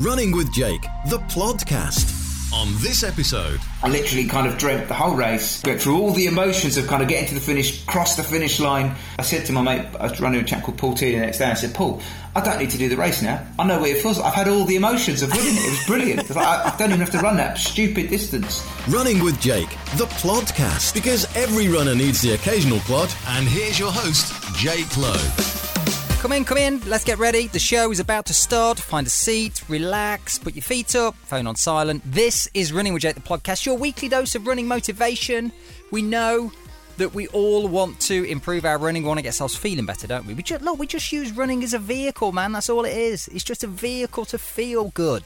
Running with Jake, the podcast. On this episode, I literally kind of dreamt the whole race, went through all the emotions of kind of getting to the finish, crossed the finish line. I said to my mate, I was running with a chap called Paul T the next day, I said, Paul, I don't need to do the race now. I know what it feels like. I've had all the emotions of winning it. It was brilliant. Like, I, I don't even have to run that stupid distance. Running with Jake, the podcast. Because every runner needs the occasional plod. And here's your host, Jake Lowe. Come in, come in. Let's get ready. The show is about to start. Find a seat, relax, put your feet up, phone on silent. This is Running with Jake, the podcast, your weekly dose of running motivation. We know that we all want to improve our running, we want to get ourselves feeling better, don't we? We just look, we just use running as a vehicle, man. That's all it is. It's just a vehicle to feel good.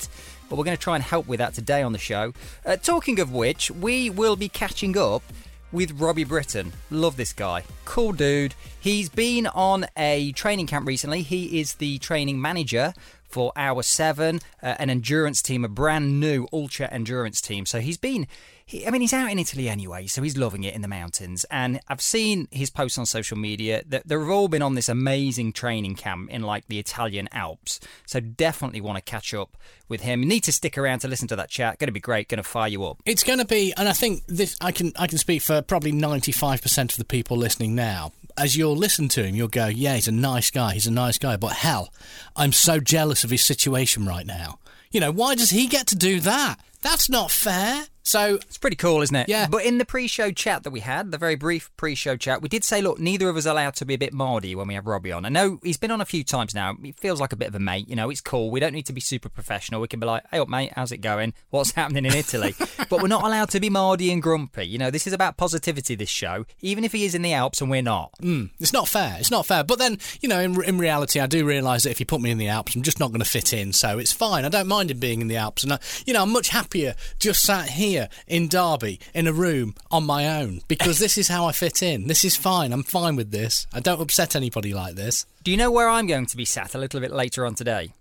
But we're going to try and help with that today on the show. Uh, talking of which, we will be catching up with Robbie Britton. Love this guy. Cool dude. He's been on a training camp recently. He is the training manager for Hour 7, uh, an endurance team, a brand new ultra endurance team. So he's been, he, I mean, he's out in Italy anyway, so he's loving it in the mountains. And I've seen his posts on social media that they've all been on this amazing training camp in like the Italian Alps. So definitely want to catch up with him. You need to stick around to listen to that chat. Going to be great. Going to fire you up. It's going to be, and I think this, I can I can speak for probably ninety five percent of the people listening now. As you'll listen to him, you'll go, "Yeah, he's a nice guy. He's a nice guy." But hell, I'm so jealous of his situation right now. You know, why does he get to do that? That's not fair. So It's pretty cool, isn't it? Yeah. But in the pre-show chat that we had, the very brief pre-show chat, we did say, look, neither of us are allowed to be a bit mardy when we have Robbie on. I know he's been on a few times now. He feels like a bit of a mate. You know, it's cool. We don't need to be super professional. We can be like, hey up, mate, how's it going? What's happening in Italy? but we're not allowed to be mardy and grumpy. You know, this is about positivity. This show, even if he is in the Alps and we're not. Hmm, it's not fair. It's not fair. But then, you know, in, in reality, I do realise that if you put me in the Alps, I'm just not going to fit in. So it's fine. I don't mind him being in the Alps. And, I, you know, I'm much happier just sat here in Derby in a room on my own because this is how I fit in. This is fine. I'm fine with this. I don't upset anybody like this. Do you know where I'm going to be sat a little bit later on today?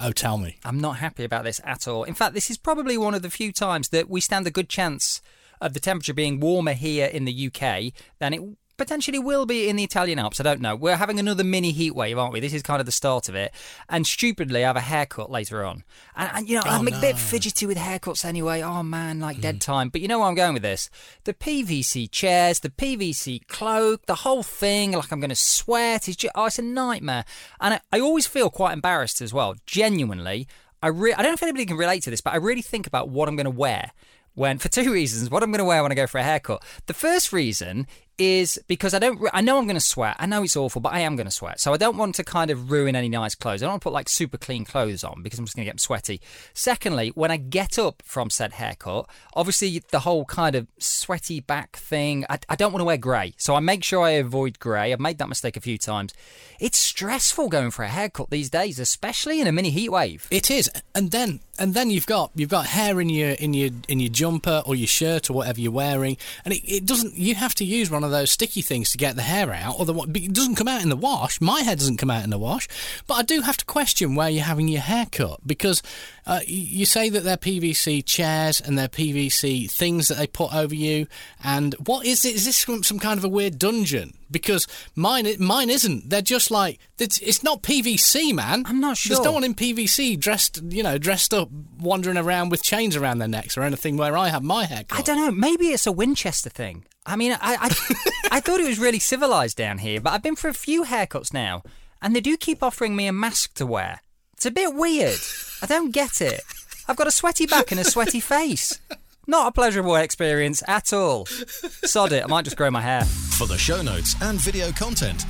Oh, tell me. I'm not happy about this at all. In fact, this is probably one of the few times that we stand a good chance of the temperature being warmer here in the UK than it potentially will be in the Italian Alps. I don't know. We're having another mini heat wave, aren't we? This is kind of the start of it. And stupidly, I have a haircut later on. And, and you know, oh, I'm a bit fidgety with haircuts anyway. Oh man, like dead mm. time. But you know where I'm going with this? The PVC chairs, the PVC cloak, the whole thing. Like I'm going to sweat. It's just, oh, it's a nightmare. And I, I always feel quite embarrassed as well. Genuinely, I re- I don't know if anybody can relate to this, but I really think about what I'm going to wear when for two reasons what i'm going to wear when i go for a haircut the first reason is because i don't i know i'm going to sweat. I know it's awful but i am going to sweat. So i don't want to kind of ruin any nice clothes. I don't want to put like super clean clothes on because i'm just going to get sweaty. Secondly when i get up from said haircut obviously the whole kind of sweaty back thing i, I don't want to wear grey. So i make sure i avoid grey. I've made that mistake a few times. It's stressful going for a haircut these days especially in a mini heat wave. It is, and then and then you've got you've got hair in your in your in your jumper or your shirt or whatever you're wearing, and it, it doesn't. You have to use one of those sticky things to get the hair out, or the it doesn't come out in the wash. My hair doesn't come out in the wash, but I do have to question where you're having your hair cut because uh, you say that they're PVC chairs and they're PVC things that they put over you, and what is it? Is this some, some kind of a weird dungeon? Because mine, mine isn't. They're just like it's, it's not PVC, man. I'm not sure. There's no one in PVC dressed, you know, dressed up, wandering around with chains around their necks or anything. Where I have my hair cut. I don't know. Maybe it's a Winchester thing. I mean, I I, I thought it was really civilized down here, but I've been for a few haircuts now, and they do keep offering me a mask to wear. It's a bit weird. I don't get it. I've got a sweaty back and a sweaty face. Not a pleasurable experience at all. Sod it. I might just grow my hair. For the show notes and video content,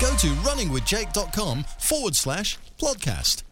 go to runningwithjake.com forward slash plodcast.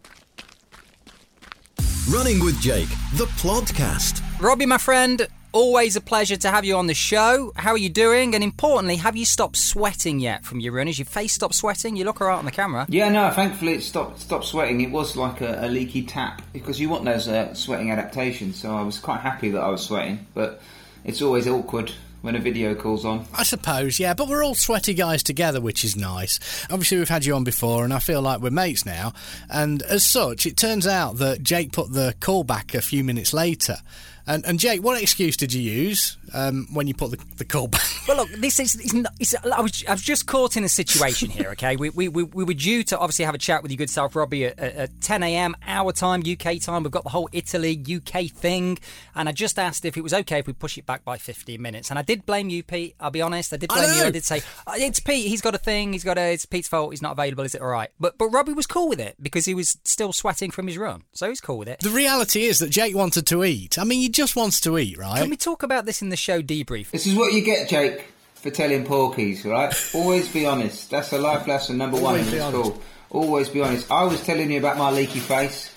Running with Jake, the podcast. Robbie, my friend, always a pleasure to have you on the show. How are you doing? And importantly, have you stopped sweating yet from your run? Has your face stopped sweating? You look alright on the camera. Yeah, no, thankfully it stopped stopped sweating. It was like a, a leaky tap because you want those uh, sweating adaptations. So I was quite happy that I was sweating, but it's always awkward when a video calls on. I suppose, yeah, but we're all sweaty guys together, which is nice. Obviously, we've had you on before, and I feel like we're mates now. And as such, it turns out that Jake put the call back a few minutes later. And, and Jake, what excuse did you use um, when you put the, the call back? Well, look, this is. It's, not- it's, I, was, I was just caught in a situation here, okay? We, we, we, we were due to obviously have a chat with your good self, Robbie, at, at, at 10 a.m. our time, UK time. We've got the whole Italy UK thing. And I just asked if it was okay if we push it back by 15 minutes. And I did blame you, Pete. I'll be honest. I did I blame you. I did say, "Oh, it's Pete. He's got a thing. He's got a. It's Pete's fault. He's not available. Is it all right? But, but Robbie was cool with it because he was still sweating from his run. So he's cool with it. The reality is that Jake wanted to eat. I mean, he just wants to eat, right? Can we talk about this in the show debrief? This is what you get, Jake, for telling porkies, right? Always be honest. That's a life lesson number one Always in this honest. school. Always be honest. I was telling you about my leaky face.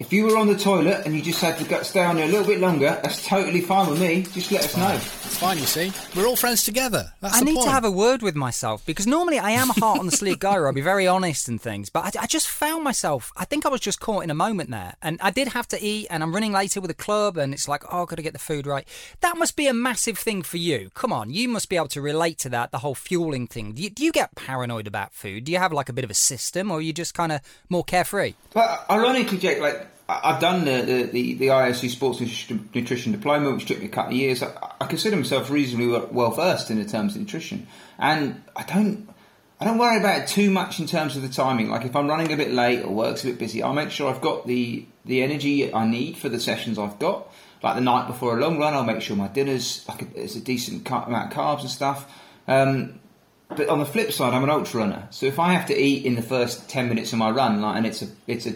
If you were on the toilet and you just had to go, stay on there a little bit longer, that's totally fine with me. Just let us know. It's fine, you see. We're all friends together. That's I the need point. to have a word with myself because normally I am a heart on the sleeve guy, I'll be very honest and things. But I, I just found myself, I think I was just caught in a moment there. And I did have to eat, and I'm running later with a club, and it's like, oh, I've got to get the food right. That must be a massive thing for you. Come on, you must be able to relate to that, the whole fueling thing. Do you, do you get paranoid about food? Do you have like a bit of a system, or are you just kind of more carefree? But ironically, Jake, like I- I've done the the, the, the IOC Sports Nutrition, Nutrition Diploma, which took me a couple of years. I, I consider myself reasonably well versed in the terms of nutrition, and I don't. I don't worry about it too much in terms of the timing. Like if I'm running a bit late or work's a bit busy, I'll make sure I've got the the energy I need for the sessions I've got. Like the night before a long run, I'll make sure my dinner's like a, it's a decent amount of carbs and stuff. Um, but on the flip side, I'm an ultra runner, so if I have to eat in the first ten minutes of my run, like, and it's a it's a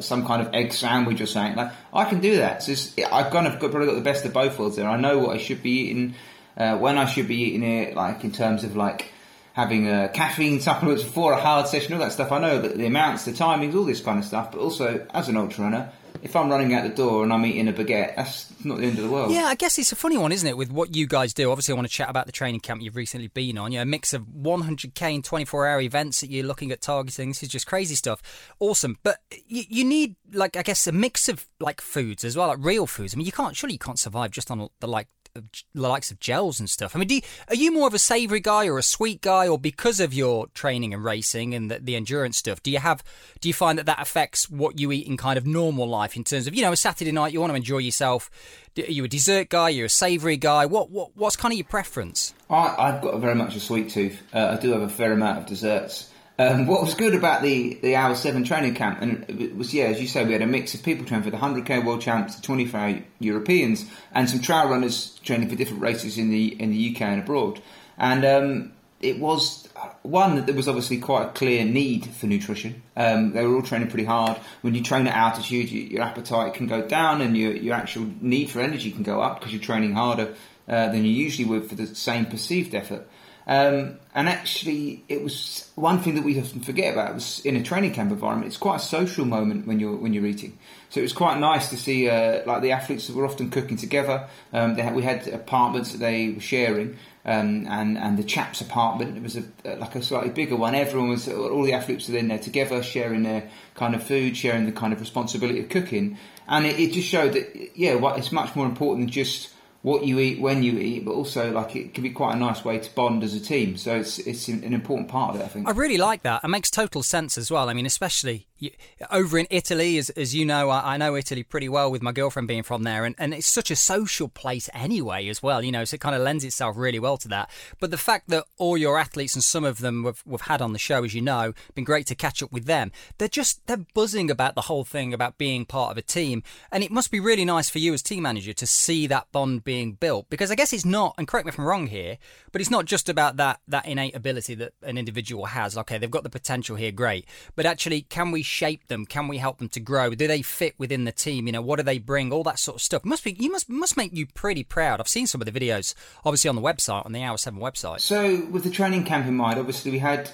some kind of egg sandwich or something, like I can do that. So I've kind of got, probably got the best of both worlds there. I know what I should be eating, uh, when I should be eating it, like in terms of like having uh, caffeine supplements before a hard session, all that stuff. I know that the amounts, the timings, all this kind of stuff. But also, as an ultra runner, if I'm running out the door and I'm eating a baguette, that's not the end of the world. Yeah, I guess it's a funny one, isn't it, with what you guys do? Obviously, I want to chat about the training camp you've recently been on. You know, a mix of 100k and 24 hour events that you're looking at targeting. This is just crazy stuff. Awesome. But you, you need, like, I guess, a mix of, like, foods as well, like real foods. I mean, you can't, surely you can't survive just on the, like, of the likes of gels and stuff. I mean, you, are you more of a savoury guy or a sweet guy, or because of your training and racing and the, the endurance stuff, do you have do you find that that affects what you eat in kind of normal life in terms of you know a Saturday night you want to enjoy yourself? Are you a dessert guy? You're a savoury guy? What what what's kind of your preference? I, I've got a very much a sweet tooth. Uh, I do have a fair amount of desserts. Um, what was good about the, the hour seven training camp, and was yeah, as you say, we had a mix of people training for the 100k world champs, the 24 hour Europeans, and some trail runners training for different races in the in the UK and abroad. And um, it was one that there was obviously quite a clear need for nutrition. Um, they were all training pretty hard. When you train at altitude, you, your appetite can go down, and your your actual need for energy can go up because you're training harder uh, than you usually would for the same perceived effort. Um, and actually, it was one thing that we often forget about It was in a training camp environment. It's quite a social moment when you're when you're eating. So it was quite nice to see uh, like the athletes were often cooking together. Um, had, we had apartments that they were sharing, um, and and the chaps' apartment it was a, like a slightly bigger one. Everyone was all the athletes were in there together, sharing their kind of food, sharing the kind of responsibility of cooking, and it, it just showed that yeah, it's much more important than just what you eat when you eat, but also like it can be quite a nice way to bond as a team. So it's it's an important part of it, I think. I really like that. It makes total sense as well. I mean, especially you, over in Italy, as, as you know, I, I know Italy pretty well with my girlfriend being from there, and, and it's such a social place anyway, as well. You know, so it kind of lends itself really well to that. But the fact that all your athletes and some of them we've, we've had on the show, as you know, been great to catch up with them. They're just they're buzzing about the whole thing about being part of a team, and it must be really nice for you as team manager to see that bond being built. Because I guess it's not, and correct me if I'm wrong here, but it's not just about that that innate ability that an individual has. Okay, they've got the potential here, great, but actually, can we shape them? Can we help them to grow? Do they fit within the team? You know, what do they bring? All that sort of stuff must be you must must make you pretty proud. I've seen some of the videos, obviously on the website on the Hour Seven website. So, with the training camp in mind, obviously we had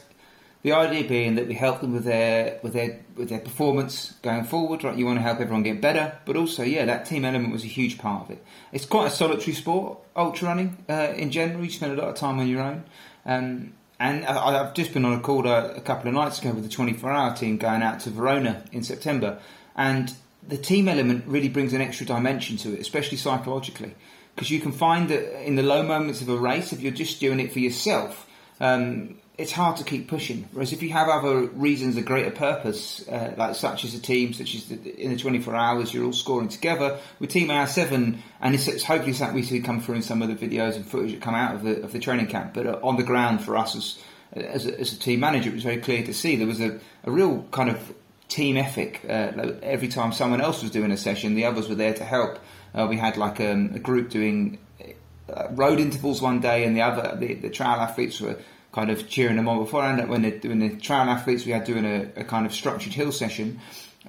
the idea being that we help them with their with their with their performance going forward. Right, you want to help everyone get better, but also, yeah, that team element was a huge part of it. It's quite a solitary sport, ultra running uh, in general. You spend a lot of time on your own. Um, and I, I've just been on a call a, a couple of nights ago with the 24 hour team going out to Verona in September, and the team element really brings an extra dimension to it, especially psychologically, because you can find that in the low moments of a race, if you're just doing it for yourself, um, it's hard to keep pushing. Whereas if you have other reasons, a greater purpose, uh, like such as a team, such as the, in the 24 hours, you're all scoring together with Team Hour 7, and it's, it's hopefully something we see come through in some of the videos and footage that come out of the, of the training camp. But uh, on the ground for us as, as a, as, a, team manager, it was very clear to see there was a, a real kind of team ethic. Uh, every time someone else was doing a session, the others were there to help. Uh, we had like um, a group doing uh, road intervals one day, and the other the, the trail athletes were kind of cheering them on beforehand. When they're doing the trail athletes, we had doing a, a kind of structured hill session.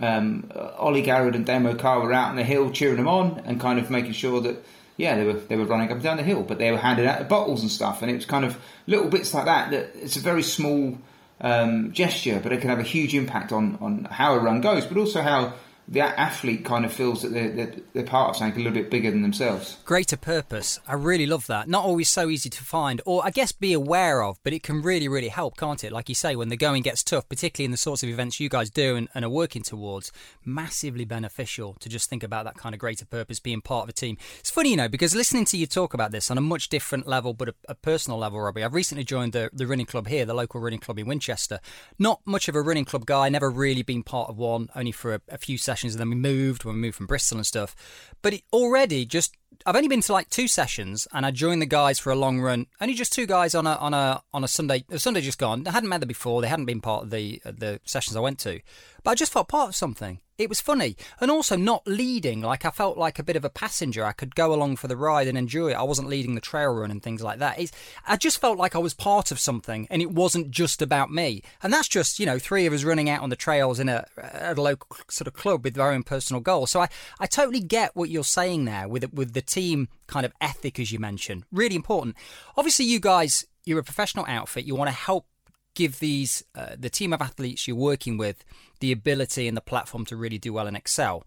Um, Ollie Garrett and Damo Carr were out on the hill cheering them on and kind of making sure that yeah they were they were running up and down the hill, but they were handing out the bottles and stuff, and it was kind of little bits like that. That it's a very small um, gesture, but it can have a huge impact on on how a run goes, but also how the athlete kind of feels that they're, they're, they're, part of something a little bit bigger than themselves. Greater purpose. I really love that. Not always so easy to find, or I guess be aware of, but it can really, really help, can't it? Like you say, when the going gets tough, particularly in the sorts of events you guys do and, and are working towards, massively beneficial to just think about that kind of greater purpose, being part of a team. It's funny, you know, because listening to you talk about this on a much different level, but a, a personal level, Robbie, I've recently joined the, the running club here, the local running club in Winchester. Not much of a running club guy, never really been part of one, only for a, a few sessions, and then we moved when we moved from Bristol and stuff. But it already just I've only been to like two sessions, and I joined the guys for a long run. Only just two guys on a on a on a Sunday. A Sunday just gone. I hadn't met them before. They hadn't been part of the the sessions I went to, but I just felt part of something. It was funny, and also not leading. Like I felt like a bit of a passenger. I could go along for the ride and enjoy it. I wasn't leading the trail run and things like that. It's, I just felt like I was part of something, and it wasn't just about me. And that's just you know three of us running out on the trails in a a local sort of club with our own personal goals. So I I totally get what you're saying there with with the team kind of ethic, as you mentioned. Really important. Obviously, you guys, you're a professional outfit. You want to help give these uh, the team of athletes you're working with the ability and the platform to really do well and excel.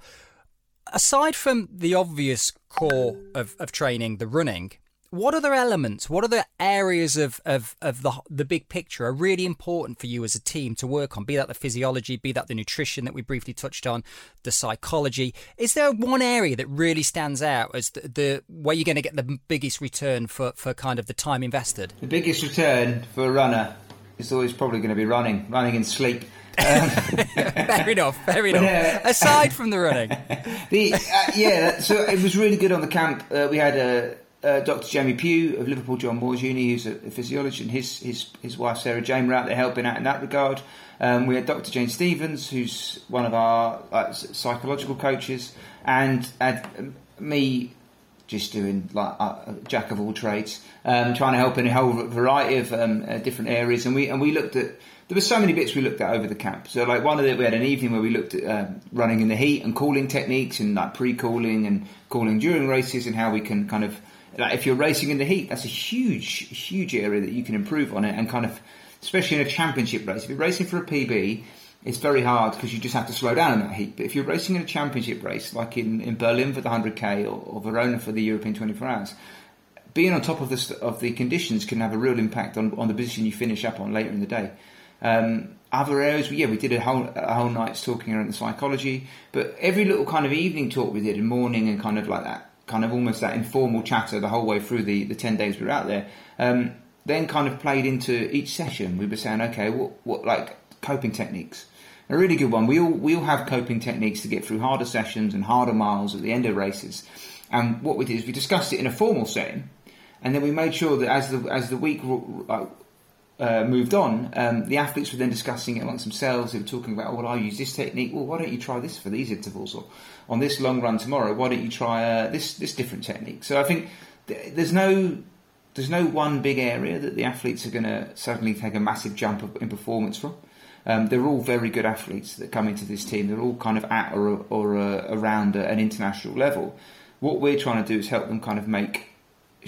Aside from the obvious core of, of training, the running, what other elements, what other areas of, of, of the, the big picture are really important for you as a team to work on? Be that the physiology, be that the nutrition that we briefly touched on, the psychology. Is there one area that really stands out as the, the where you're going to get the biggest return for, for kind of the time invested? The biggest return for a runner is always probably going to be running, running in sleep. Um, fair enough, fair enough. But, uh, Aside from the running, the uh, yeah, so it was really good on the camp. Uh, we had a uh, Dr. Jamie Pugh of Liverpool John Moores Uni, who's a, a physiologist, and his, his, his wife Sarah Jane were out there helping out in that regard. Um, we had Dr. Jane Stevens, who's one of our uh, psychological coaches, and had me just doing like uh, jack of all trades, um, trying to help in a whole variety of um, uh, different areas. And we and we looked at there were so many bits we looked at over the camp. So like one of the we had an evening where we looked at uh, running in the heat and cooling techniques and like pre-cooling and cooling during races and how we can kind of like if you're racing in the heat, that's a huge, huge area that you can improve on it, and kind of, especially in a championship race. If you're racing for a PB, it's very hard because you just have to slow down in that heat. But if you're racing in a championship race, like in, in Berlin for the 100k or, or Verona for the European 24 hours, being on top of the of the conditions can have a real impact on, on the position you finish up on later in the day. Um, other areas, yeah, we did a whole a whole night's talking around the psychology, but every little kind of evening talk we did in morning and kind of like that kind of almost that informal chatter the whole way through the, the 10 days we were out there, um, then kind of played into each session. We were saying, okay, what, what like coping techniques? A really good one. We all, we all have coping techniques to get through harder sessions and harder miles at the end of races. And what we did is we discussed it in a formal setting, and then we made sure that as the, as the week uh, uh, moved on, um, the athletes were then discussing it amongst themselves. They were talking about, oh, well, I use this technique. Well, why don't you try this for these intervals? Or on this long run tomorrow, why don't you try uh, this this different technique? So I think th- there's no there's no one big area that the athletes are going to suddenly take a massive jump in performance from. Um, they're all very good athletes that come into this team. They're all kind of at or, or uh, around an international level. What we're trying to do is help them kind of make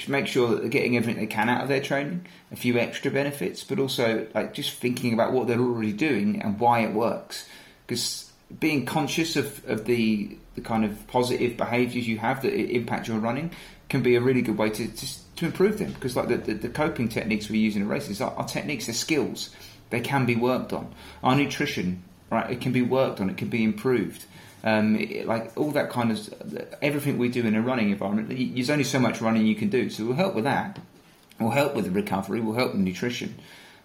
make sure that they're getting everything they can out of their training, a few extra benefits, but also like just thinking about what they're already doing and why it works. Because being conscious of, of the the kind of positive behaviours you have that impact your running can be a really good way to to, to improve them. Because like the, the, the, coping techniques we use in races are, are techniques, they're skills. They can be worked on. Our nutrition, right? It can be worked on. It can be improved. Um, it, like all that kind of everything we do in a running environment. There's only so much running you can do, so we'll help with that. We'll help with the recovery. We'll help with nutrition.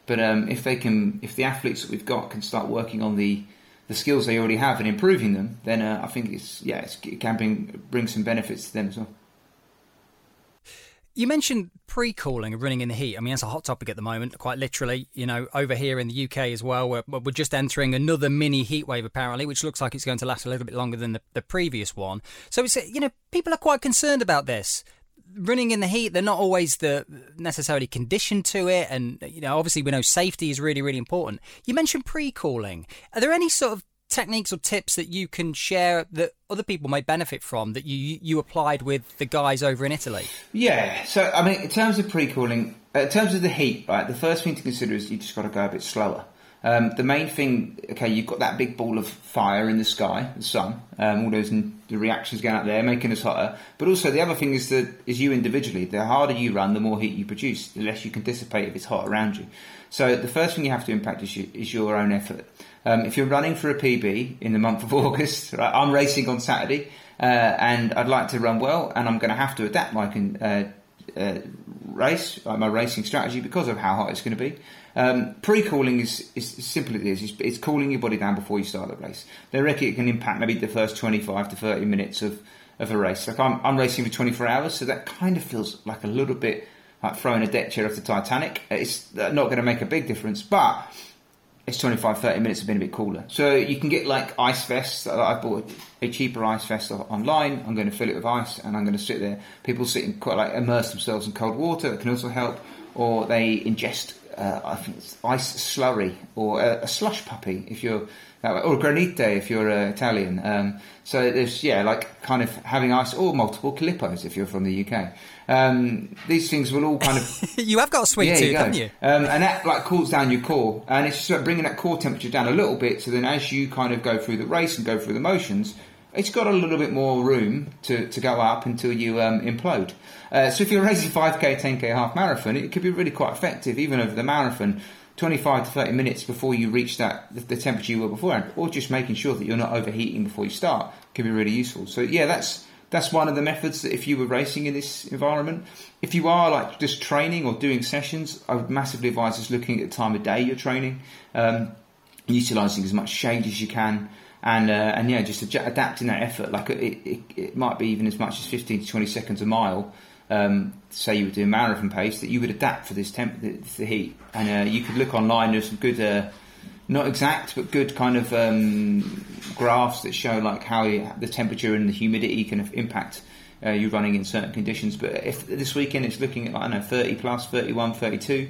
But um, if they can, if the athletes that we've got can start working on the the skills they already have and improving them, then uh, I think it's yeah, it's, it can bring bring some benefits to them as well. You mentioned pre-cooling and running in the heat. I mean, that's a hot topic at the moment, quite literally. You know, over here in the UK as well, we're, we're just entering another mini heat wave, apparently, which looks like it's going to last a little bit longer than the, the previous one. So it's, you know, people are quite concerned about this. Running in the heat, they're not always the necessarily conditioned to it, and you know, obviously, we know safety is really, really important. You mentioned pre-cooling. Are there any sort of techniques or tips that you can share that other people may benefit from that you you applied with the guys over in Italy? Yeah. So I mean, in terms of pre-cooling, uh, in terms of the heat, right? The first thing to consider is you just got to go a bit slower. Um, the main thing, okay, you've got that big ball of fire in the sky, the sun, um, all those the reactions going out there, making us hotter. But also the other thing is that is you individually. The harder you run, the more heat you produce, the less you can dissipate if it's hot around you. So the first thing you have to impact is, you, is your own effort. Um, if you're running for a PB in the month of August, right, I'm racing on Saturday, uh, and I'd like to run well, and I'm going to have to adapt my uh, uh, race, my racing strategy because of how hot it's going to be. Um, pre-cooling is, is. It's, it's, cooling your body down before you start the race. They reckon it can impact maybe the first 25 to 30 minutes of, of a race. Like I'm, I'm racing for 24 hours, so that kind of feels like a little bit like throwing a deck chair off the Titanic. It's not going to make a big difference, but it's 25 30 minutes have been a bit cooler so you can get like ice vests i bought a cheaper ice vest online i'm going to fill it with ice and i'm going to sit there people sit and quite like immerse themselves in cold water It can also help or they ingest uh, I think it's ice slurry or a, a slush puppy if you're or granita if you're uh, Italian. Um, so there's yeah, like kind of having ice or multiple calippos if you're from the UK. Um, these things will all kind of you have got a sweet yeah, tooth, haven't you? Um, and that like cools down your core, and it's just bringing that core temperature down a little bit. So then, as you kind of go through the race and go through the motions, it's got a little bit more room to, to go up until you um, implode. Uh, so if you're racing 5k, 10k half marathon, it could be really quite effective, even over the marathon. 25 to 30 minutes before you reach that the, temperature you were beforehand, or just making sure that you're not overheating before you start can be really useful. So yeah, that's that's one of the methods that if you were racing in this environment, if you are like just training or doing sessions, I would massively advise just looking at the time of day you're training, um, utilizing as much shade as you can. And, uh, and yeah, just adapting that effort. Like it, it, it might be even as much as 15 to 20 seconds a mile, um, say you were doing marathon pace, that you would adapt for this temp, the, the heat. And uh, you could look online. There's some good, uh, not exact, but good kind of um, graphs that show like how the temperature and the humidity can impact uh, you running in certain conditions. But if this weekend it's looking at I don't know 30 plus, 31, 32.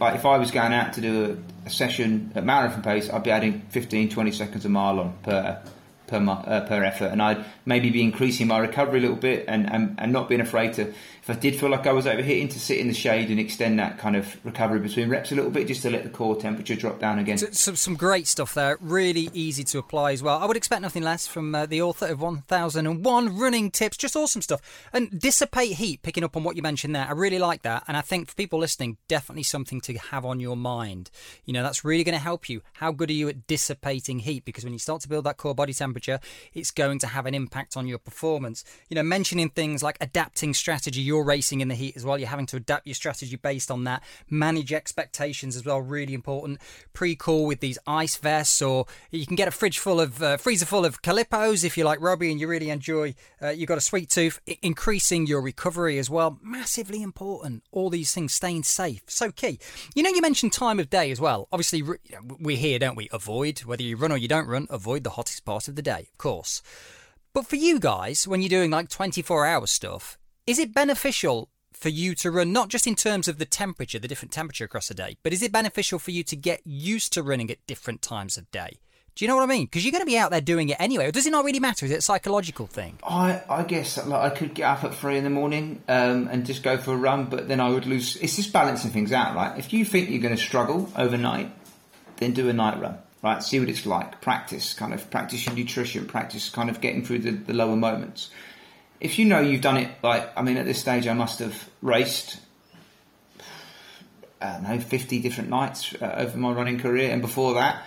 Like if I was going out to do a, a session at marathon pace, I'd be adding 15, 20 seconds a mile on per per uh, per effort, and I'd maybe be increasing my recovery a little bit, and, and and not being afraid to if I did feel like I was overheating to sit in the shade and extend that kind of recovery between reps a little bit, just to let the core temperature drop down again. So, so some great stuff there, really easy to apply as well. I would expect nothing less from uh, the author of 1001 Running Tips, just awesome stuff. And dissipate heat, picking up on what you mentioned there, I really like that, and I think for people listening, definitely something to have on your mind. You know, that's really going to help you. How good are you at dissipating heat? Because when you start to build that core body temperature, it's going to have an impact on your performance. You know, mentioning things like adapting strategy you're racing in the heat as well. You're having to adapt your strategy based on that. Manage expectations as well, really important. Pre-cool with these ice vests, or you can get a fridge full of uh, freezer full of Calippos if you like Robbie and you really enjoy. Uh, you've got a sweet tooth. I- increasing your recovery as well, massively important. All these things, staying safe, so key. You know, you mentioned time of day as well. Obviously, we're here, don't we? Avoid whether you run or you don't run. Avoid the hottest part of the day, of course. But for you guys, when you're doing like 24 hour stuff, is it beneficial for you to run, not just in terms of the temperature, the different temperature across the day, but is it beneficial for you to get used to running at different times of day? Do you know what I mean? Because you're going to be out there doing it anyway. Or does it not really matter? Is it a psychological thing? I, I guess like, I could get up at three in the morning um, and just go for a run, but then I would lose. It's just balancing things out, right? If you think you're going to struggle overnight, then do a night run, right? See what it's like. Practice, kind of practice your nutrition, practice kind of getting through the, the lower moments if you know you've done it, like I mean, at this stage, I must have raced. I don't know, 50 different nights uh, over my running career, and before that,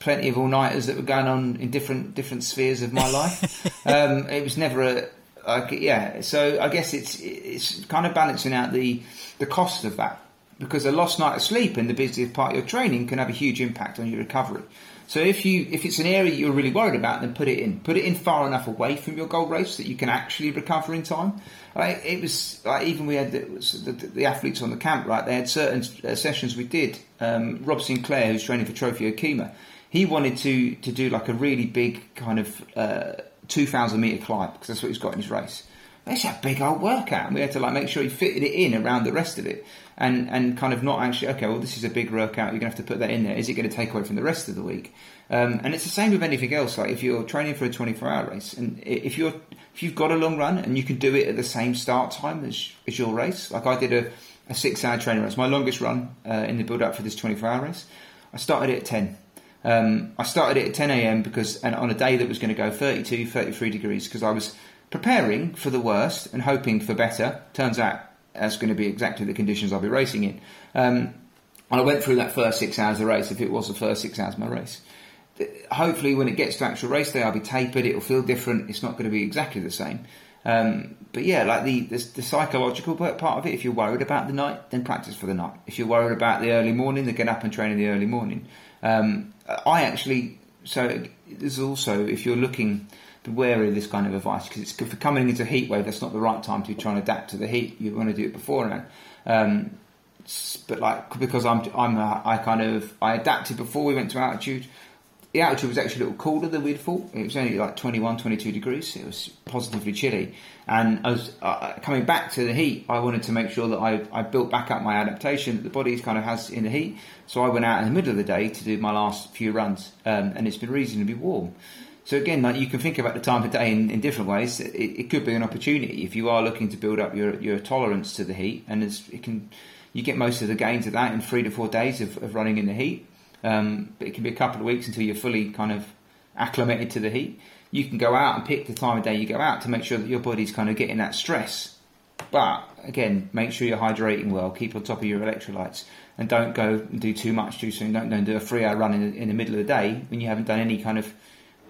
plenty of all nighters that were going on in different different spheres of my life. um, it was never a like, yeah. So I guess it's it's kind of balancing out the the cost of that because a lost night of sleep in the busiest part of your training can have a huge impact on your recovery. So if you if it's an area you're really worried about, then put it in. Put it in far enough away from your goal race that you can actually recover in time. Like, it was like even we had the, the, the, athletes on the camp, right? They had certain uh, sessions we did. Um, Rob Sinclair, who's training for Trofeo Kima, he wanted to to do like a really big kind of uh, two thousand meter climb because that's what he's got in his race. It's a big old workout, and we had to like make sure he fitted it in around the rest of it and and kind of not actually okay. Well, this is a big workout. You're gonna have to put that in there. Is it going to take away from the rest of the week? Um, and it's the same with anything else. Like if you're training for a 24 hour race, and if you're if you've got a long run and you can do it at the same start time as, as your race, like I did a, a six hour training race, my longest run uh, in the build up for this 24 hour race, I started it at 10. Um, I started it at 10 a.m. because and on a day that was going to go 32, 33 degrees because I was preparing for the worst and hoping for better. Turns out that's going to be exactly the conditions I'll be racing in. Um, and I went through that first six hours of the race, if it was the first six hours of my race. Hopefully, when it gets to actual race day, I'll be tapered, it'll feel different, it's not going to be exactly the same. Um, but yeah, like the, the, the psychological part of it, if you're worried about the night, then practice for the night. If you're worried about the early morning, then get up and train in the early morning. Um, I actually, so there's also, if you're looking, wary of this kind of advice because it's for coming into a heat wave. That's not the right time to trying to adapt to the heat. You want to do it beforehand. Um, but like because I'm I'm a, I kind of I adapted before we went to altitude. The altitude was actually a little cooler than we'd thought. It was only like 21, 22 degrees. It was positively chilly. And as uh, coming back to the heat, I wanted to make sure that I, I built back up my adaptation that the body kind of has in the heat. So I went out in the middle of the day to do my last few runs, um, and it's been reasonably warm. So again, like you can think about the time of day in, in different ways. It, it, could be an opportunity if you are looking to build up your, your tolerance to the heat, and it can you get most of the gains of that in three to four days of, of running in the heat. Um, but it can be a couple of weeks until you're fully kind of acclimated to the heat. You can go out and pick the time of day you go out to make sure that your body's kind of getting that stress. But again, make sure you're hydrating well, keep on top of your electrolytes, and don't go and do too much too soon. Don't, don't do a three hour run in in the middle of the day when you haven't done any kind of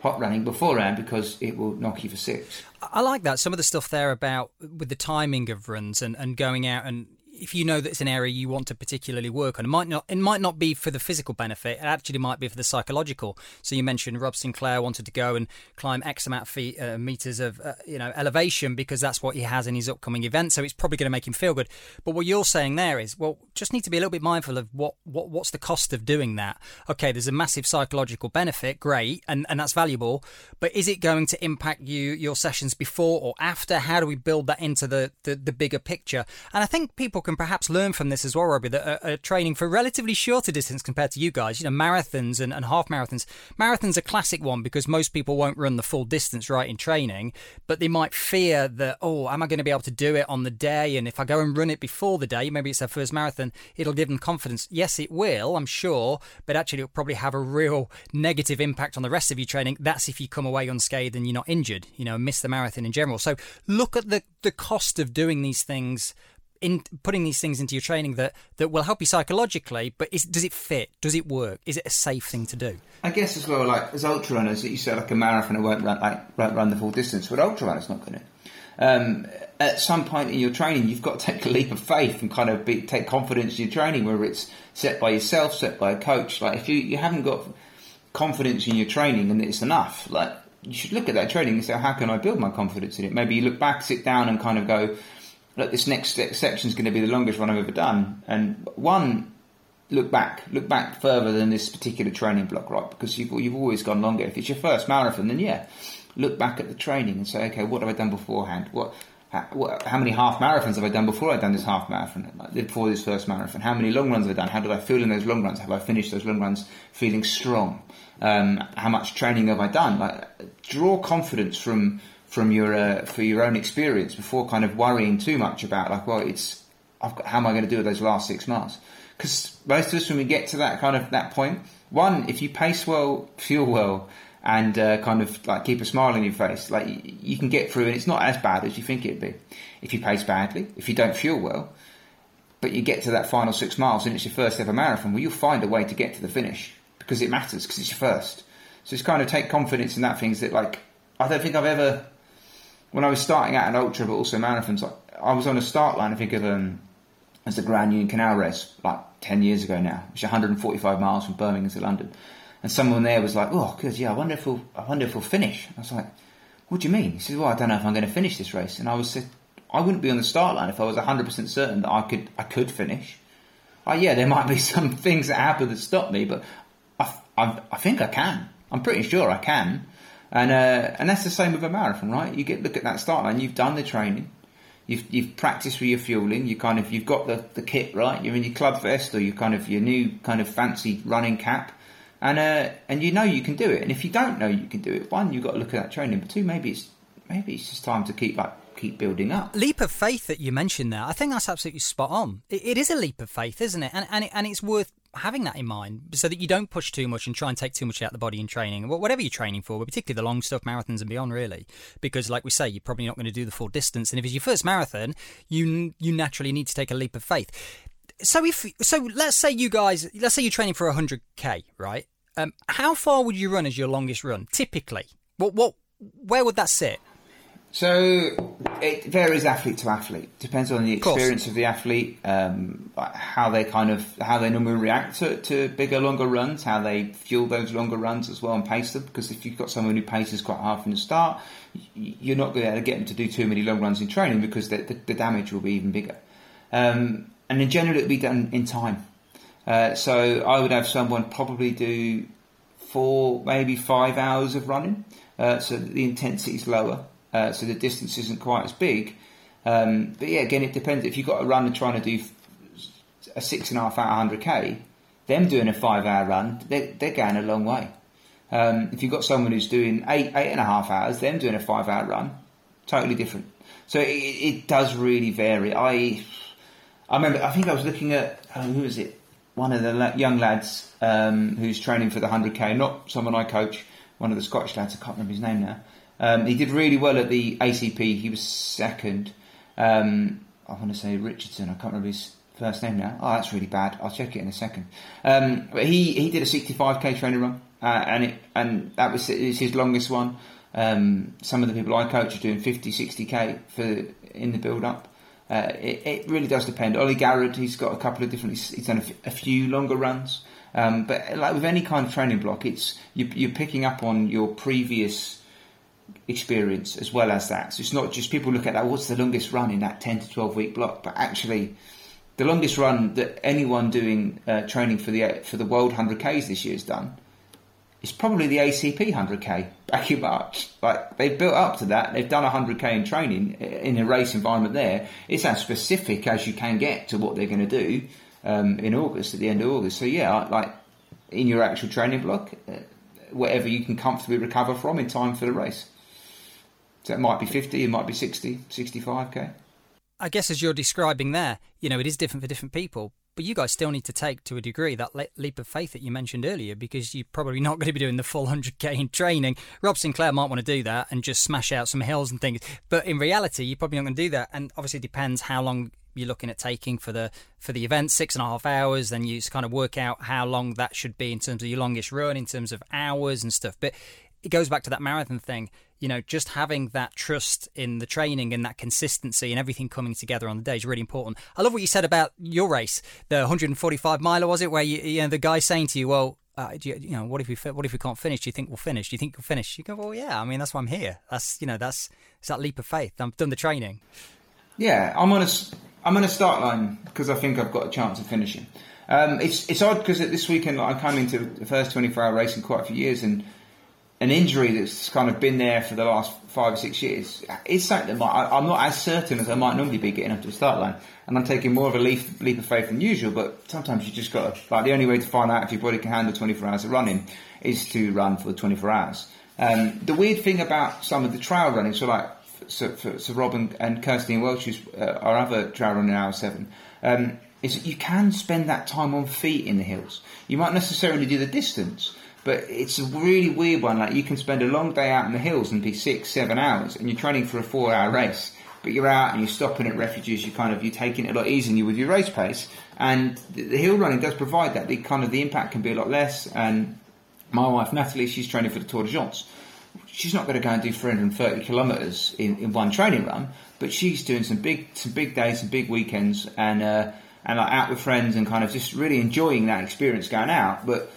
hot running beforehand because it will knock you for six. I like that. Some of the stuff there about with the timing of runs and, and going out and if you know that it's an area you want to particularly work on, it might not it might not be for the physical benefit. It actually might be for the psychological. So you mentioned Rob Sinclair wanted to go and climb X amount of feet uh, meters of uh, you know elevation because that's what he has in his upcoming event. So it's probably going to make him feel good. But what you're saying there is, well, just need to be a little bit mindful of what what what's the cost of doing that. Okay, there's a massive psychological benefit, great, and and that's valuable. But is it going to impact you your sessions before or after? How do we build that into the the, the bigger picture? And I think people can perhaps learn from this as well, Robbie, that are, are training for relatively shorter distance compared to you guys. You know, marathons and, and half marathons. Marathons a classic one because most people won't run the full distance right in training, but they might fear that, oh, am I going to be able to do it on the day? And if I go and run it before the day, maybe it's their first marathon, it'll give them confidence. Yes, it will, I'm sure, but actually it'll probably have a real negative impact on the rest of your training. That's if you come away unscathed and you're not injured, you know, miss the marathon in general. So look at the, the cost of doing these things in putting these things into your training that that will help you psychologically but is, does it fit? Does it work? Is it a safe thing to do? I guess as well like as ultra runners you said like a marathon won't run like won't run the full distance but ultra runners not going to um, at some point in your training you've got to take a leap of faith and kind of be, take confidence in your training whether it's set by yourself set by a coach. Like if you, you haven't got confidence in your training and it's enough. Like you should look at that training and say how can i build my confidence in it? Maybe you look back sit down and kind of go look, this next section is going to be the longest one I've ever done. And one, look back, look back further than this particular training block, right? Because you've, you've always gone longer. If it's your first marathon, then yeah, look back at the training and say, okay, what have I done beforehand? What, how, what, how many half marathons have I done before I've done this half marathon? Like before this first marathon? How many long runs have I done? How do I feel in those long runs? Have I finished those long runs feeling strong? Um, how much training have I done? Like, draw confidence from from your uh, for your own experience before kind of worrying too much about like well it's got, how am I going to do with those last six miles because most of us when we get to that kind of that point one if you pace well fuel well and uh, kind of like keep a smile on your face like you can get through and it's not as bad as you think it'd be. If you pace badly if you don't fuel well but you get to that final six miles and it's your first ever marathon well you'll find a way to get to the finish because it matters because it's your first. So it's kind of take confidence in that things that like I don't think I've ever when I was starting out in ultra, but also marathons, I, I was on a start line. I think of um, as the Grand Union Canal race, like 10 years ago now, which is 145 miles from Birmingham to London. And someone there was like, oh, good, yeah, I wonder if we'll, I wonder if we'll finish. I was like, what do you mean? He said, well, I don't know if I'm going to finish this race. And I was said, I wouldn't be on the start line if I was 100% certain that I could, I could finish. Oh, yeah, there might be some things that happen that stop me, but I, I, I think I can. I'm pretty sure I can. And, uh, and that's the same with a marathon, right? You get, look at that start line, you've done the training You've, you've practiced with your fueling. You kind of you've got the, the kit right. You're in your club vest or you kind of your new kind of fancy running cap, and uh, and you know you can do it. And if you don't know you can do it, one you've got to look at that training. But two, maybe it's maybe it's just time to keep like keep building up. Leap of faith that you mentioned there, I think that's absolutely spot on. it, it is a leap of faith, isn't it? And and, it, and it's worth having that in mind so that you don't push too much and try and take too much out of the body in training, whatever you're training for, but particularly the long stuff, marathons and beyond, really. Because, like we say, you're probably not going to do the full distance, and if it's your first marathon, you you naturally need to take a leap of faith. So if so, let's say you guys, let's say you're training for 100k, right? Um, how far would you run as your longest run typically? What what where would that sit? So it varies athlete to athlete. Depends on the experience of, of the athlete, um, how they kind of how they normally react to, to, bigger, longer runs, how they fuel those longer runs as well and pace them. Because if you've got someone who paces quite hard from the start, you're not going to get them to do too many long runs in training because the, the, the damage will be even bigger. Um, and in general, it'll be done in time. Uh, so I would have someone probably do four, maybe five hours of running, uh, so the intensity is lower uh, so the distance isn't quite as big. Um, but yeah, again, it depends. If you've got a runner trying to do a six and a half hour 100k, them doing a five hour run, they're, they're going a long way. Um, if you've got someone who's doing eight, eight and a half hours, them doing a five hour run, totally different. So it, it does really vary. I, I remember, I think I was looking at, oh, who was it? One of the young lads um, who's training for the 100k, not someone I coach, one of the Scottish lads, I can't remember his name now. Um, he did really well at the ACP. He was second. Um, I want to say Richardson. I can't remember his first name now. Oh, that's really bad. I'll check it in a second. Um, but he, he did a 65k training run, uh, and it and that was his longest one. Um, some of the people I coach are doing 50, 60k for in the build up. Uh, it, it, really does depend. Ollie Garrett, he's got a couple of different. He's, he's done a, f- a few longer runs, um, but like with any kind of training block, it's you, you're picking up on your previous experience as well as that. So it's not just people look at that, what's the longest run in that 10 to 12 week block, but actually the longest run that anyone doing uh, training for the for the World 100Ks this year has done is probably the ACP 100K back in March. Like they've built up to that, they've done 100K in training in a race environment there. It's as specific as you can get to what they're going to do um, in August, at the end of August. So yeah, like in your actual training block, uh, whatever you can comfortably recover from in time for the race. So it might be 50, it might be 60, 65k. I guess as you're describing there, you know, it is different for different people, but you guys still need to take to a degree that leap of faith that you mentioned earlier because you're probably not going to be doing the full 100k in training. Rob Sinclair might want to do that and just smash out some hills and things, but in reality, you're probably not going to do that. And obviously, it depends how long you're looking at taking for the for the event six and a half hours then you kind of work out how long that should be in terms of your longest run in terms of hours and stuff but it goes back to that marathon thing you know, just having that trust in the training and that consistency and everything coming together on the day is really important. I love what you said about your race, the 145 miler, was it? Where you, you know, the guy saying to you, well, uh, you, you, know, what if we what if we can't finish? Do you think we'll finish? Do you think we'll finish? You go, well, yeah. I mean, that's why I'm here. That's you know, that's it's that leap of faith. I've done the training. Yeah, I'm on a I'm on a start line because I think I've got a chance of finishing. Um, it's it's odd because this weekend like, I come into the first 24 hour race in quite a few years and an injury that's kind of been there for the last five or six years is something that I, am not as certain as I might normally be getting up to the start line. And I'm taking more of a leap, leap of faith than usual, but sometimes you just got to, like, the only way to find out if your body can handle 24 hours of running is to run for the 24 hours. Um, the weird thing about some of the trail running, so like, so, for, so Rob and, and Kirsty Welch, uh, our other trail runner in hour seven, um, is that you can spend that time on feet in the hills. You might necessarily do the distance, but it's a really weird one. Like you can spend a long day out in the hills and be six, seven hours, and you're training for a four-hour race. But you're out and you're stopping at refuges. You kind of you're taking it a lot easier with your race pace, and the, the hill running does provide that. The kind of the impact can be a lot less. And my wife Natalie, she's training for the Tour de France. She's not going to go and do 330 kilometres in, in one training run, but she's doing some big some big days, some big weekends, and uh, and like out with friends and kind of just really enjoying that experience going out. But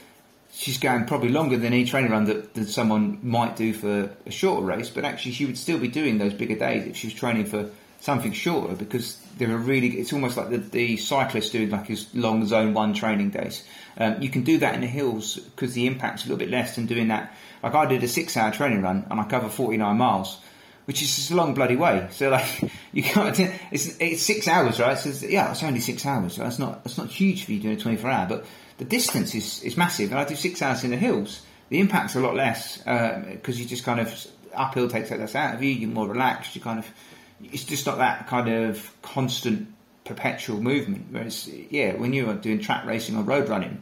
she's going probably longer than any training run that, that someone might do for a shorter race. But actually, she would still be doing those bigger days if she was training for something shorter because there are really it's almost like the, the cyclist doing like his long zone one training days. Um, you can do that in the hills because the impact's a little bit less than doing that. Like I did a six hour training run and I cover 49 miles, which is just a long bloody way. So like you can't, it's, it's six hours, right? So yeah, it's only six hours. So that's not, that's not huge for you doing a 24 hour, but the distance is, is massive. And I do six hours in the hills. The impact's a lot less because um, you just kind of uphill takes that out of you. You're more relaxed. You kind of it's just not that kind of constant, perpetual movement. Whereas, yeah, when you're doing track racing or road running,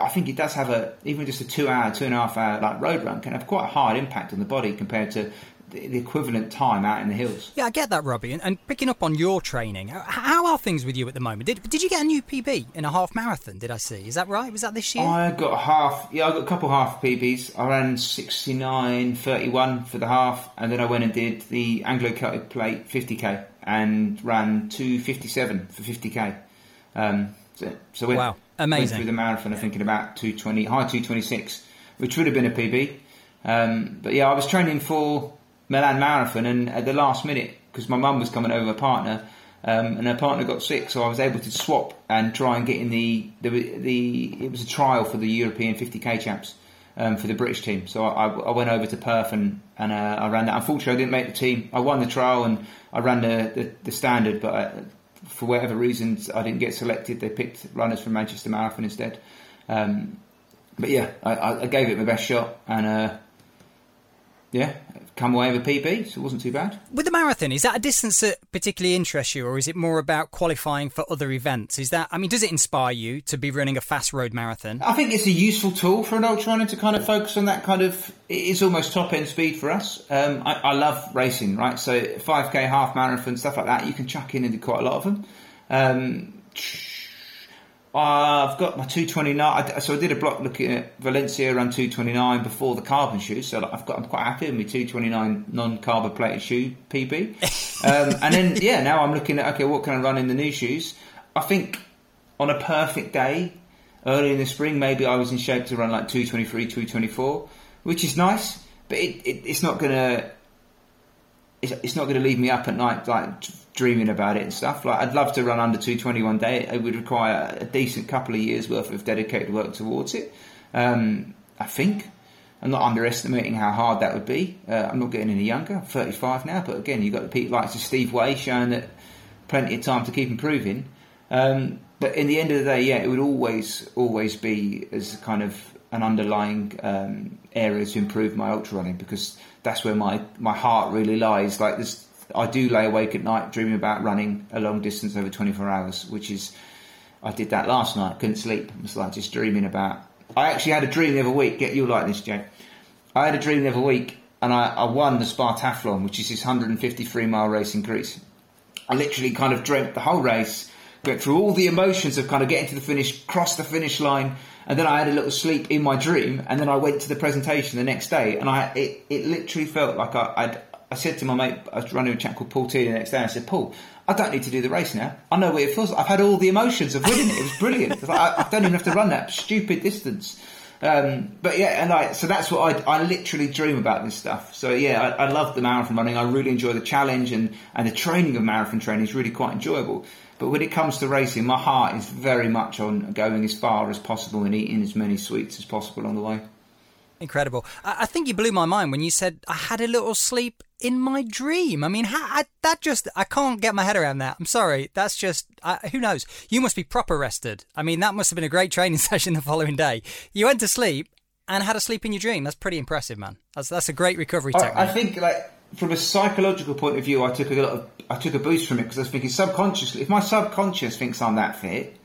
I think it does have a even just a two hour, two and a half hour like road run can have quite a hard impact on the body compared to the equivalent time out in the hills. Yeah, I get that, Robbie. And, and picking up on your training, how are things with you at the moment? Did, did you get a new PB in a half marathon? Did I see? Is that right? Was that this year? I got a half. Yeah, I got a couple half PBs. I ran 69.31 for the half, and then I went and did the Anglo Celtic Plate 50k and ran 257 for 50k. Um, so, so went, wow, amazing. Went through the marathon, I'm thinking about 220, high 226, which would have been a PB. Um, but yeah, I was training for Milan Marathon, and at the last minute, because my mum was coming over, a partner, um, and her partner got sick, so I was able to swap and try and get in the the, the it was a trial for the European 50k champs um, for the British team. So I, I, went over to Perth and and uh, I ran that. Unfortunately, I didn't make the team. I won the trial and I ran the the, the standard, but I, uh, for whatever reasons, I didn't get selected. They picked runners from Manchester Marathon instead. Um, but yeah, I, I, gave it my best shot, and uh, yeah, come away with a PB, so it wasn't too bad. With the marathon, is that a distance that particularly interests you, or is it more about qualifying for other events? Is that, I mean, does it inspire you to be running a fast road marathon? I think it's a useful tool for an ultra runner to kind of focus on that kind of. It's almost top end speed for us. Um, I, I, love racing, right? So 5k, half marathon, stuff like that, you can chuck in and do quite a lot of them. Um, uh, I've got my 229. so I did a block looking at Valencia around 229 before the carbon shoe. So I've got, I'm quite happy with my 229 non-carbon plated shoe PB. um, and then yeah, now I'm looking at okay, what can I run in the new shoes? I think on a perfect day, early in the spring, maybe I was in shape to run like 223, 224, which is nice. But it, it, it's not gonna it's, it's not going to leave me up at night like dreaming about it and stuff. Like I'd love to run under 220 one day. It would require a decent couple of years worth of dedicated work towards it. Um, I think. I'm not underestimating how hard that would be. Uh, I'm not getting any younger. I'm 35 now, but again, you've got the people like Steve Way showing that plenty of time to keep improving. Um, but in the end of the day, yeah, it would always, always be as kind of an underlying um, area to improve my ultra running because that's where my, my heart really lies. Like this, I do lay awake at night dreaming about running a long distance over 24 hours, which is I did that last night. Couldn't sleep. I was like just dreaming about. I actually had a dream the other week. Get you like this, Jay. I had a dream the other week, and I, I won the Spartathlon, which is this 153 mile race in Greece. I literally kind of dreamt the whole race, went through all the emotions of kind of getting to the finish, crossed the finish line, and then I had a little sleep in my dream, and then I went to the presentation the next day, and I it, it literally felt like I, I'd I said to my mate, I was running a chap called Paul T the next day. I said, Paul, I don't need to do the race now. I know what it feels like. I've had all the emotions of winning it. It was brilliant. Like, I, I, don't even have to run that stupid distance. Um, but yeah, and I, so that's what I, I literally dream about this stuff. So yeah, I, I love the marathon running. I really enjoy the challenge and, and the training of marathon training is really quite enjoyable. But when it comes to racing, my heart is very much on going as far as possible and eating as many sweets as possible on the way. Incredible. I, I think you blew my mind when you said I had a little sleep in my dream. I mean, how, I, that just, I can't get my head around that. I'm sorry. That's just, I, who knows? You must be proper rested. I mean, that must have been a great training session the following day. You went to sleep and had a sleep in your dream. That's pretty impressive, man. That's, that's a great recovery technique. I, I think, like, from a psychological point of view, I took a lot of, I took a boost from it because I was thinking subconsciously, if my subconscious thinks I'm that fit,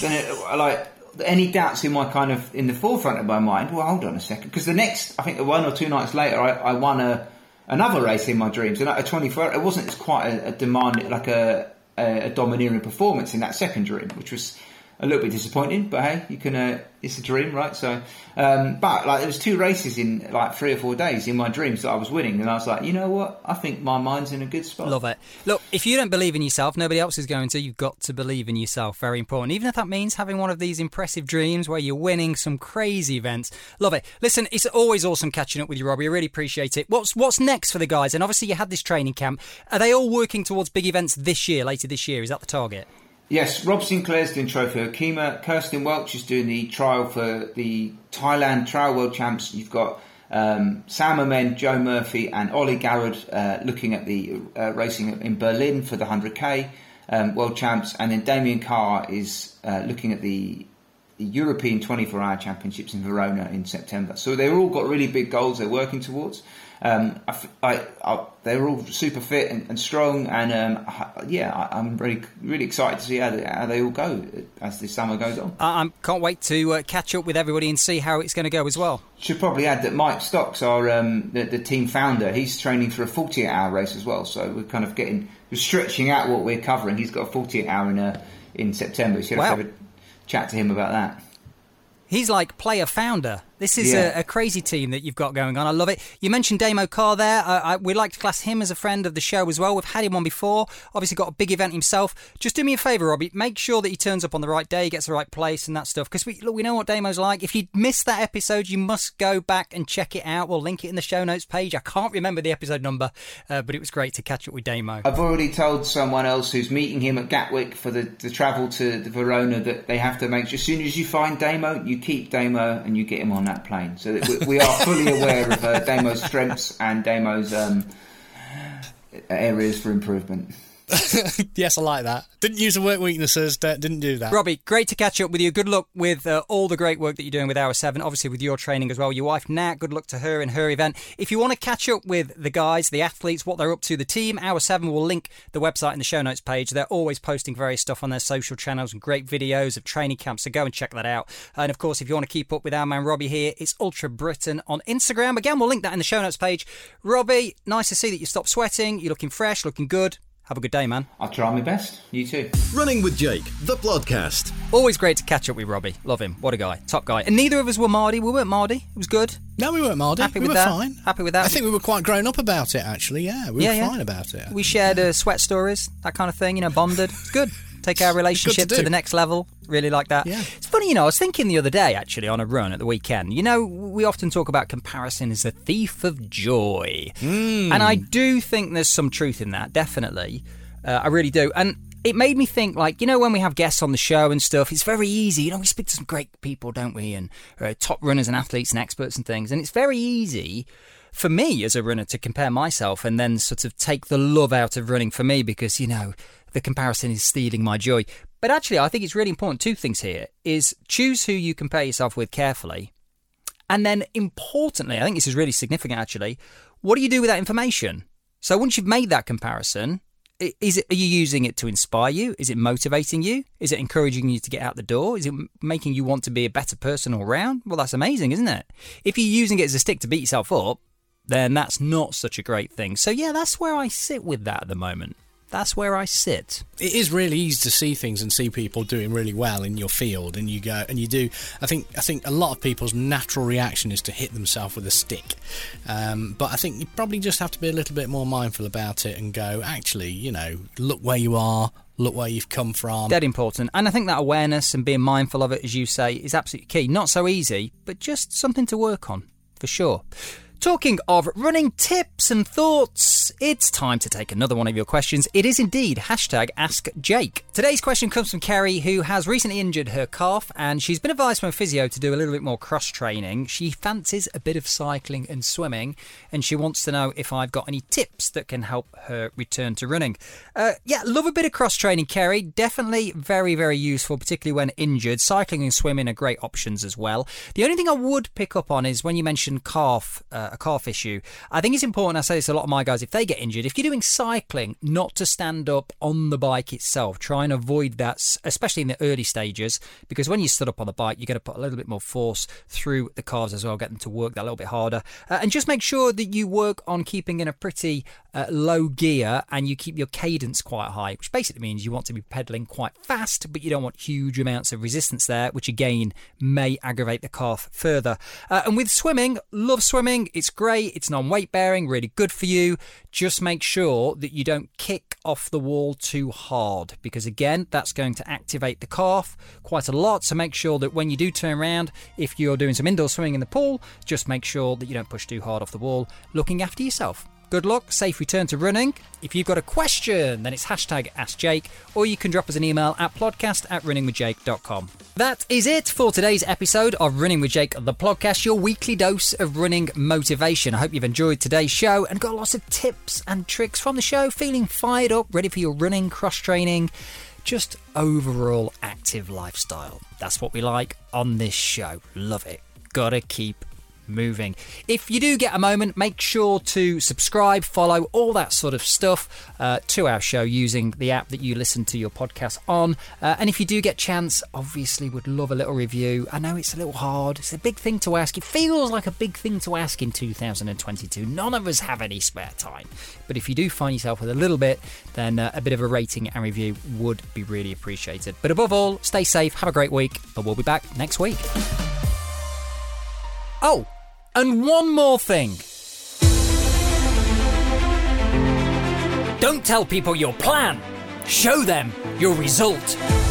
then it, like, any doubts in my kind of in the forefront of my mind. Well, hold on a second, because the next, I think, one or two nights later, I, I won a another race in my dreams, and at a 24, it wasn't quite a, a demand, like a, a, a, domineering performance in that second dream, which was a little bit disappointing, but hey, you can. Uh, it's a dream, right? So, um, but like there was two races in like three or four days in my dreams that I was winning, and I was like, you know what? I think my mind's in a good spot. Love it. Look, if you don't believe in yourself, nobody else is going to. You've got to believe in yourself. Very important. Even if that means having one of these impressive dreams where you're winning some crazy events. Love it. Listen, it's always awesome catching up with you, Robbie. I really appreciate it. What's what's next for the guys? And obviously, you had this training camp. Are they all working towards big events this year? Later this year, is that the target? Yes, Rob Sinclair's doing Trofeo Kima. Kirsten Welch is doing the trial for the Thailand Trail World Champs. You've got um, Sam Amen, Joe Murphy, and Ollie Garrard uh, looking at the uh, racing in Berlin for the 100k um, World Champs. And then Damien Carr is uh, looking at the, the European 24 Hour Championships in Verona in September. So they've all got really big goals they're working towards. Um, I, I, I, they're all super fit and, and strong, and um, yeah, I, am really really excited to see how they, how they all go as the summer goes on. I can't wait to uh, catch up with everybody and see how it's going to go as well. Should probably add that Mike Stocks, our um, the, the, team founder, he's training for a 48 hour race as well. So we're kind of getting we're stretching out what we're covering. He's got a 48 hour in uh, in September. So you wow. have to have a chat to him about that. He's like player founder. This is yeah. a, a, crazy team that you've got going on. I love it. You mentioned Damo Carr there. I, I, we like to class him as a friend of the show as well. We've had him on before. Obviously, got a big event himself. Just do me a favour, Robbie. Make sure that he turns up on the right day, gets the right place, and that stuff. Because we look, we know what Damo's like. If you missed that episode, you must go back and check it out. We'll link it in the show notes page. I can't remember the episode number, uh, but it was great to catch up with Damo. I've already told someone else who's meeting him at Gatwick for the, the travel to the Verona that they have to make sure as soon as you find Damo, you keep Damo and you get him on that plane. So that we, are fully aware of uh, Damo's strengths and Damo's um, areas for improvement. yes, I like that. Didn't use the work weaknesses. Didn't do that. Robbie, great to catch up with you. Good luck with uh, all the great work that you're doing with Hour 7, obviously with your training as well. Your wife, Nat, good luck to her in her event. If you want to catch up with the guys, the athletes, what they're up to, the team, Hour 7 will link the website in the show notes page. They're always posting various stuff on their social channels and great videos of training camps, so go and check that out. And of course, if you want to keep up with our man Robbie here, it's Ultra Britain on Instagram. Again, we'll link that in the show notes page. Robbie, nice to see that you stopped sweating. You're looking fresh, looking good. Have a good day, man. I'll try my best. You too. Running with Jake, the podcast. Always great to catch up with Robbie. Love him. What a guy. Top guy. And neither of us were Mardy. We weren't Mardy. It was good. No, we weren't Mardy. Happy we with were that. fine. Happy with that. I think we were quite grown up about it, actually. Yeah, we yeah, were fine about it. We shared uh, sweat stories, that kind of thing, you know, bonded. It's good take our relationship to, to, the next level. Really like that. Yeah. It's funny, you know, I was thinking the other day, actually, on a run at the weekend. You know, we often talk about comparison as a thief of joy. Mm. And I do think there's some truth in that, definitely. Uh, I really do. And it made me think, like, you know, when we have guests on the show and stuff, it's very easy. You know, we speak to some great people, don't we? And uh, top runners and athletes and experts and things. And it's very easy for me as a runner to compare myself and then sort of take the love out of running for me because, you know, the comparison is stealing my joy. But actually, I think it's really important. Two things here is choose who you compare yourself with carefully. And then importantly, I think this is really significant actually, what do you do with that information? So once you've made that comparison, is it are you using it to inspire you? Is it motivating you? Is it encouraging you to get out the door? Is it making you want to be a better person all round? Well, that's amazing, isn't it? If you're using it as a stick to beat yourself up, then that's not such a great thing. So yeah, that's where I sit with that at the moment that's where I sit. It is really easy to see things and see people doing really well in your field, and you go and you do. I think I think a lot of people's natural reaction is to hit themselves with a stick, um, but I think you probably just have to be a little bit more mindful about it and go. Actually, you know, look where you are, look where you've come from. Dead important. And I think that awareness and being mindful of it, as you say, is absolutely key. Not so easy, but just something to work on, for sure. Talking of running tips and thoughts, it's time to take another one of your questions. It is indeed hashtag Ask Jake. Today's question comes from Kerry, who has recently injured her calf and she's been advised from a physio to do a little bit more cross training. She fancies a bit of cycling and swimming and she wants to know if I've got any tips that can help her return to running. Uh, yeah, love a bit of cross training, Kerry. Definitely very, very useful, particularly when injured. Cycling and swimming are great options as well. The only thing I would pick up on is when you mentioned calf. Uh, a calf issue. I think it's important, I say this a lot of my guys, if they get injured, if you're doing cycling, not to stand up on the bike itself. Try and avoid that, especially in the early stages, because when you stood up on the bike, you're going to put a little bit more force through the calves as well, get them to work that a little bit harder. Uh, and just make sure that you work on keeping in a pretty uh, low gear and you keep your cadence quite high, which basically means you want to be pedaling quite fast, but you don't want huge amounts of resistance there, which again may aggravate the calf further. Uh, and with swimming, love swimming. It's great. It's non weight bearing, really good for you. Just make sure that you don't kick off the wall too hard because, again, that's going to activate the calf quite a lot. So make sure that when you do turn around, if you're doing some indoor swimming in the pool, just make sure that you don't push too hard off the wall, looking after yourself. Good luck, safe return to running. If you've got a question, then it's hashtag AskJake, or you can drop us an email at podcast at runningwithjake.com. That is it for today's episode of Running with Jake, the podcast, your weekly dose of running motivation. I hope you've enjoyed today's show and got lots of tips and tricks from the show, feeling fired up, ready for your running, cross training, just overall active lifestyle. That's what we like on this show. Love it. Gotta keep moving. If you do get a moment, make sure to subscribe, follow, all that sort of stuff uh, to our show using the app that you listen to your podcast on. Uh, and if you do get chance, obviously would love a little review. I know it's a little hard. It's a big thing to ask. It feels like a big thing to ask in 2022. None of us have any spare time. But if you do find yourself with a little bit, then uh, a bit of a rating and review would be really appreciated. But above all, stay safe, have a great week, and we'll be back next week. Oh, and one more thing. Don't tell people your plan, show them your result.